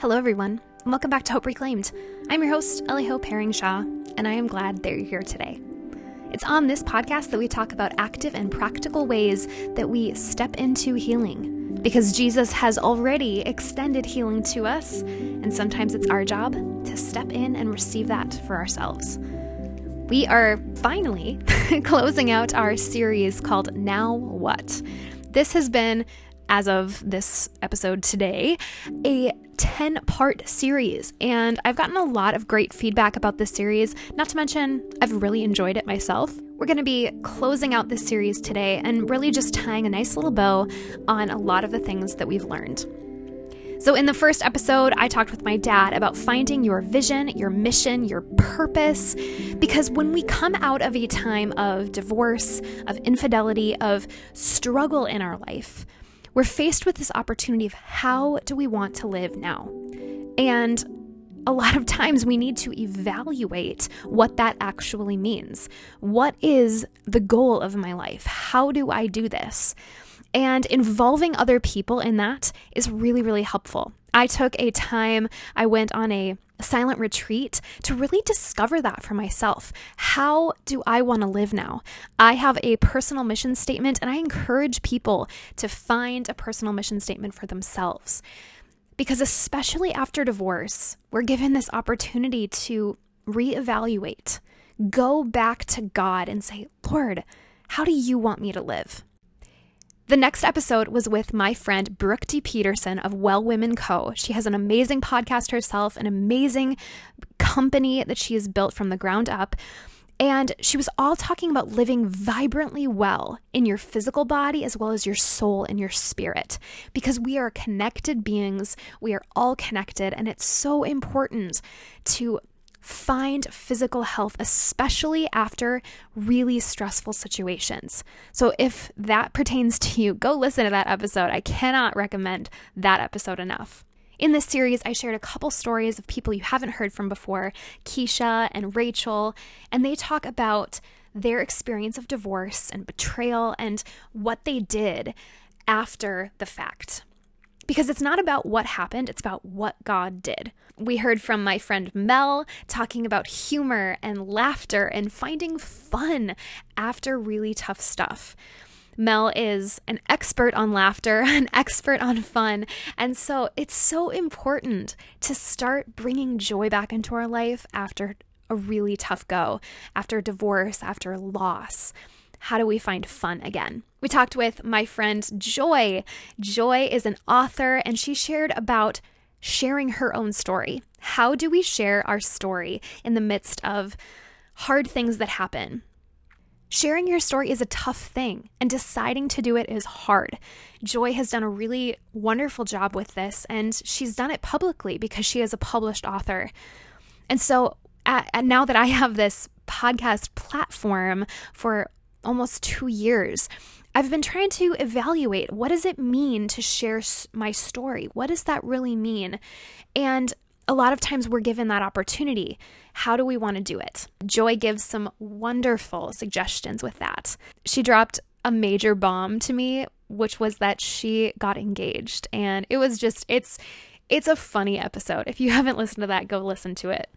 Hello, everyone, and welcome back to Hope Reclaimed. I'm your host, Ellie Hope Shaw, and I am glad that you're here today. It's on this podcast that we talk about active and practical ways that we step into healing. Because Jesus has already extended healing to us, and sometimes it's our job to step in and receive that for ourselves. We are finally closing out our series called Now What? This has been as of this episode today, a 10 part series. And I've gotten a lot of great feedback about this series, not to mention, I've really enjoyed it myself. We're going to be closing out this series today and really just tying a nice little bow on a lot of the things that we've learned. So, in the first episode, I talked with my dad about finding your vision, your mission, your purpose. Because when we come out of a time of divorce, of infidelity, of struggle in our life, we're faced with this opportunity of how do we want to live now? And a lot of times we need to evaluate what that actually means. What is the goal of my life? How do I do this? And involving other people in that is really, really helpful. I took a time, I went on a silent retreat to really discover that for myself. How do I want to live now? I have a personal mission statement, and I encourage people to find a personal mission statement for themselves. Because, especially after divorce, we're given this opportunity to reevaluate, go back to God and say, Lord, how do you want me to live? The next episode was with my friend Brooke D. Peterson of Well Women Co. She has an amazing podcast herself, an amazing company that she has built from the ground up. And she was all talking about living vibrantly well in your physical body as well as your soul and your spirit. Because we are connected beings, we are all connected, and it's so important to find physical health, especially after really stressful situations. So, if that pertains to you, go listen to that episode. I cannot recommend that episode enough. In this series, I shared a couple stories of people you haven't heard from before, Keisha and Rachel, and they talk about their experience of divorce and betrayal and what they did after the fact because it's not about what happened, it's about what God did. We heard from my friend Mel talking about humor and laughter and finding fun after really tough stuff. Mel is an expert on laughter, an expert on fun. And so it's so important to start bringing joy back into our life after a really tough go, after divorce, after loss. How do we find fun again? We talked with my friend Joy. Joy is an author, and she shared about sharing her own story. How do we share our story in the midst of hard things that happen? Sharing your story is a tough thing, and deciding to do it is hard. Joy has done a really wonderful job with this, and she's done it publicly because she is a published author. And so, at, now that I have this podcast platform for almost two years, I've been trying to evaluate what does it mean to share my story? What does that really mean? And a lot of times we're given that opportunity. How do we want to do it? Joy gives some wonderful suggestions with that. She dropped a major bomb to me, which was that she got engaged. And it was just, it's, it's a funny episode. If you haven't listened to that, go listen to it.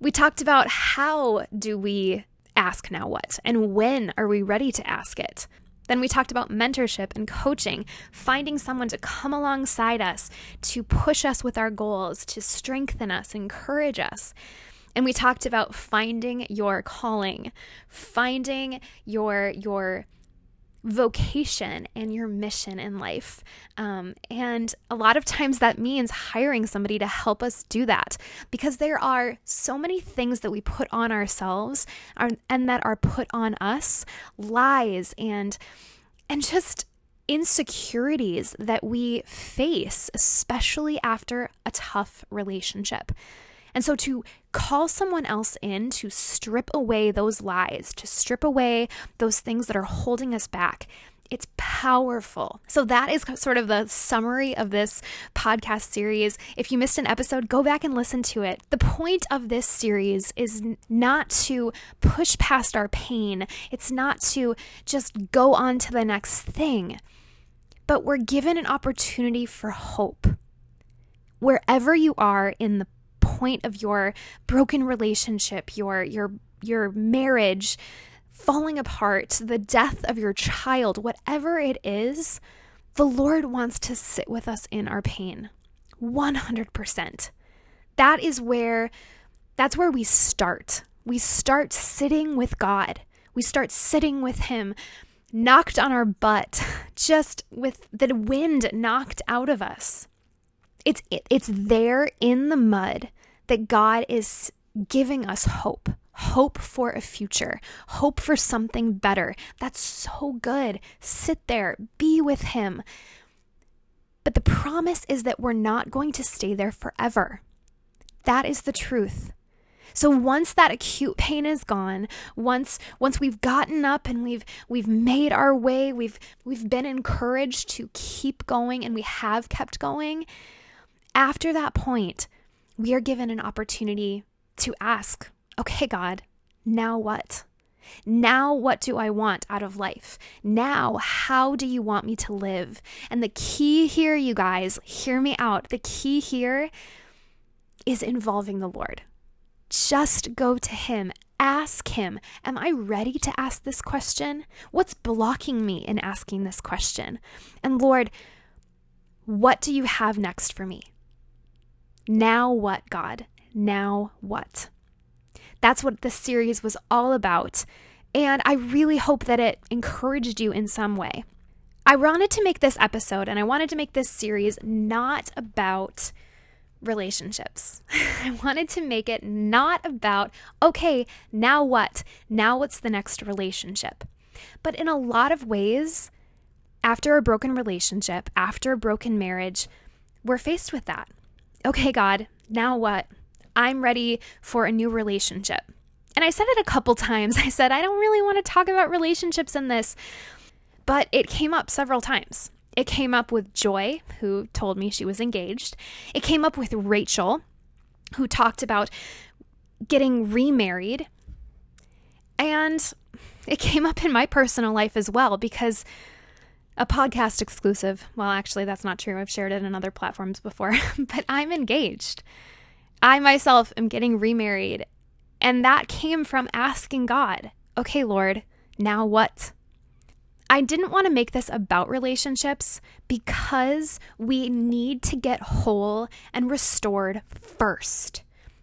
We talked about how do we ask now what? And when are we ready to ask it? Then we talked about mentorship and coaching, finding someone to come alongside us, to push us with our goals, to strengthen us, encourage us. And we talked about finding your calling, finding your your vocation and your mission in life. Um, and a lot of times that means hiring somebody to help us do that because there are so many things that we put on ourselves and that are put on us lies and and just insecurities that we face, especially after a tough relationship. And so to call someone else in to strip away those lies, to strip away those things that are holding us back, it's powerful. So, that is sort of the summary of this podcast series. If you missed an episode, go back and listen to it. The point of this series is not to push past our pain, it's not to just go on to the next thing, but we're given an opportunity for hope wherever you are in the point of your broken relationship, your your your marriage falling apart, the death of your child, whatever it is, the Lord wants to sit with us in our pain. 100%. That is where that's where we start. We start sitting with God. We start sitting with him knocked on our butt, just with the wind knocked out of us. It's it, it's there in the mud that God is giving us hope. Hope for a future, hope for something better. That's so good. Sit there, be with Him. But the promise is that we're not going to stay there forever. That is the truth. So once that acute pain is gone, once once we've gotten up and we've we've made our way, we've we've been encouraged to keep going and we have kept going, after that point, we are given an opportunity to ask, okay, God, now what? Now, what do I want out of life? Now, how do you want me to live? And the key here, you guys, hear me out. The key here is involving the Lord. Just go to Him. Ask Him, Am I ready to ask this question? What's blocking me in asking this question? And Lord, what do you have next for me? Now what, God? Now what? That's what this series was all about. And I really hope that it encouraged you in some way. I wanted to make this episode and I wanted to make this series not about relationships. I wanted to make it not about, okay, now what? Now what's the next relationship? But in a lot of ways, after a broken relationship, after a broken marriage, we're faced with that. Okay, God, now what? I'm ready for a new relationship. And I said it a couple times. I said, I don't really want to talk about relationships in this, but it came up several times. It came up with Joy, who told me she was engaged. It came up with Rachel, who talked about getting remarried. And it came up in my personal life as well because a podcast exclusive. Well, actually, that's not true. I've shared it in other platforms before, but I'm engaged. I myself am getting remarried. And that came from asking God, okay, Lord, now what? I didn't want to make this about relationships because we need to get whole and restored first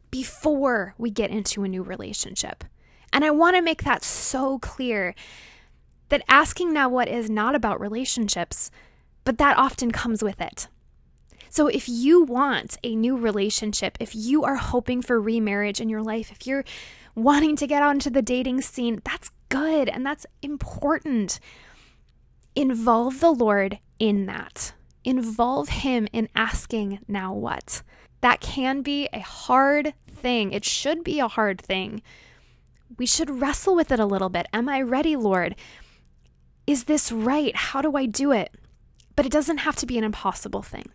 before we get into a new relationship. And I want to make that so clear that asking now what is not about relationships, but that often comes with it. So, if you want a new relationship, if you are hoping for remarriage in your life, if you're wanting to get onto the dating scene, that's good and that's important. Involve the Lord in that. Involve Him in asking, now what? That can be a hard thing. It should be a hard thing. We should wrestle with it a little bit. Am I ready, Lord? Is this right? How do I do it? But it doesn't have to be an impossible thing.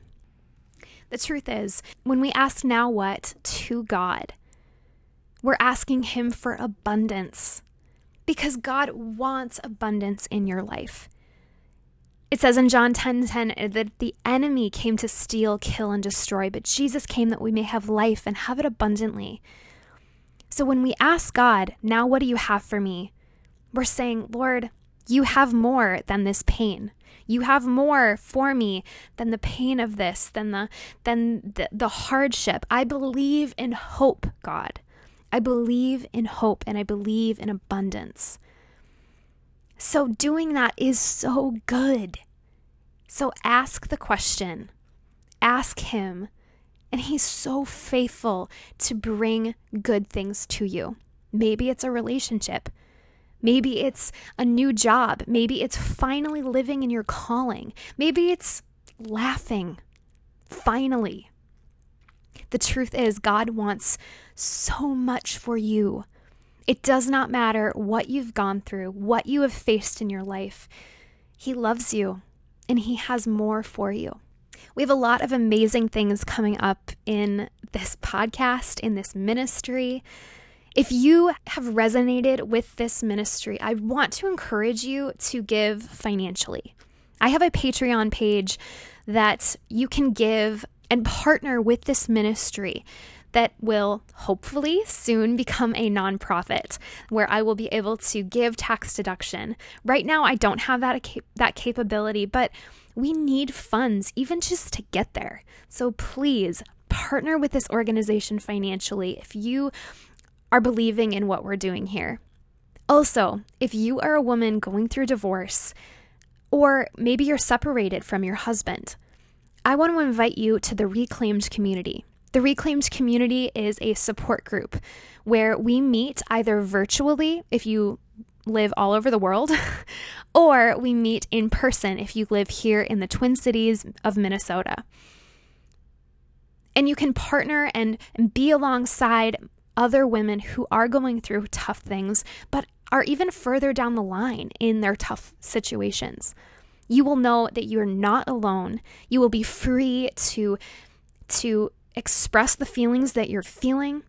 The truth is, when we ask now what to God, we're asking Him for abundance because God wants abundance in your life. It says in John 10:10 10, 10, that the enemy came to steal, kill and destroy, but Jesus came that we may have life and have it abundantly. So when we ask God, "Now what do you have for me?" we're saying, "Lord, you have more than this pain. You have more for me than the pain of this, than the than the, the hardship. I believe in hope, God. I believe in hope and I believe in abundance. So, doing that is so good. So, ask the question, ask Him, and He's so faithful to bring good things to you. Maybe it's a relationship. Maybe it's a new job. Maybe it's finally living in your calling. Maybe it's laughing. Finally. The truth is, God wants so much for you. It does not matter what you've gone through, what you have faced in your life. He loves you and He has more for you. We have a lot of amazing things coming up in this podcast, in this ministry. If you have resonated with this ministry, I want to encourage you to give financially. I have a Patreon page that you can give and partner with this ministry that will hopefully soon become a nonprofit where I will be able to give tax deduction. Right now I don't have that that capability, but we need funds even just to get there. So please partner with this organization financially if you are believing in what we're doing here. Also, if you are a woman going through divorce, or maybe you're separated from your husband, I want to invite you to the Reclaimed community. The Reclaimed community is a support group where we meet either virtually if you live all over the world, or we meet in person if you live here in the Twin Cities of Minnesota. And you can partner and, and be alongside other women who are going through tough things, but are even further down the line in their tough situations. You will know that you're not alone. You will be free to, to express the feelings that you're feeling,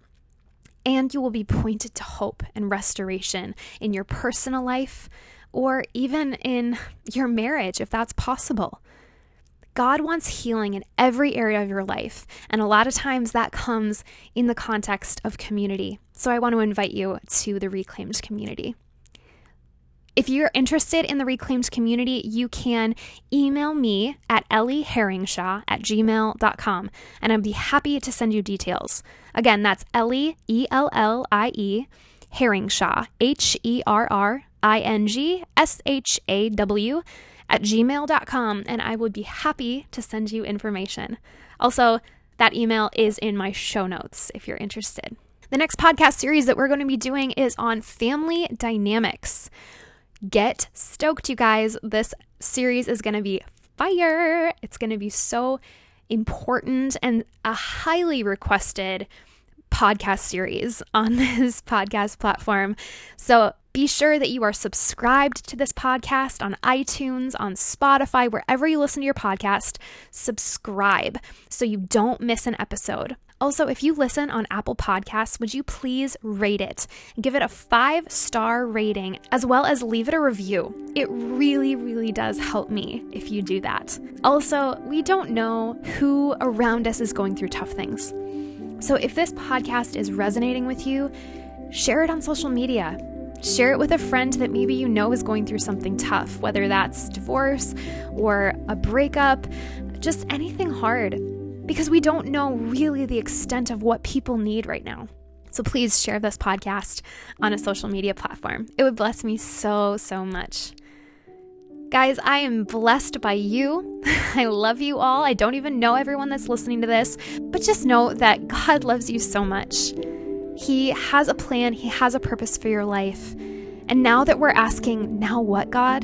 and you will be pointed to hope and restoration in your personal life or even in your marriage, if that's possible. God wants healing in every area of your life, and a lot of times that comes in the context of community. So I want to invite you to the Reclaimed community. If you're interested in the Reclaimed community, you can email me at ellieherringshaw at gmail.com and I'd be happy to send you details. Again, that's Ellie, E L L I E, Herringshaw, H E R R I N G S H A W, at gmail.com, and I would be happy to send you information. Also, that email is in my show notes if you're interested. The next podcast series that we're going to be doing is on family dynamics. Get stoked, you guys. This series is going to be fire. It's going to be so important and a highly requested podcast series on this podcast platform. So be sure that you are subscribed to this podcast on iTunes, on Spotify, wherever you listen to your podcast. Subscribe so you don't miss an episode. Also, if you listen on Apple Podcasts, would you please rate it? Give it a five star rating, as well as leave it a review. It really, really does help me if you do that. Also, we don't know who around us is going through tough things. So if this podcast is resonating with you, share it on social media. Share it with a friend that maybe you know is going through something tough, whether that's divorce or a breakup, just anything hard because we don't know really the extent of what people need right now. So please share this podcast on a social media platform. It would bless me so, so much. Guys, I am blessed by you. I love you all. I don't even know everyone that's listening to this, but just know that God loves you so much. He has a plan, He has a purpose for your life. And now that we're asking, now what, God?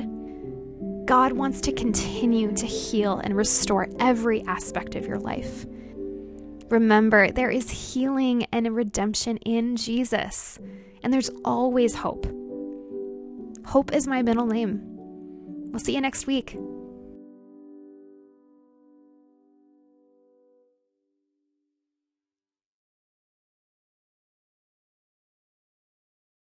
God wants to continue to heal and restore every aspect of your life. Remember, there is healing and redemption in Jesus, and there's always hope. Hope is my middle name. We'll see you next week.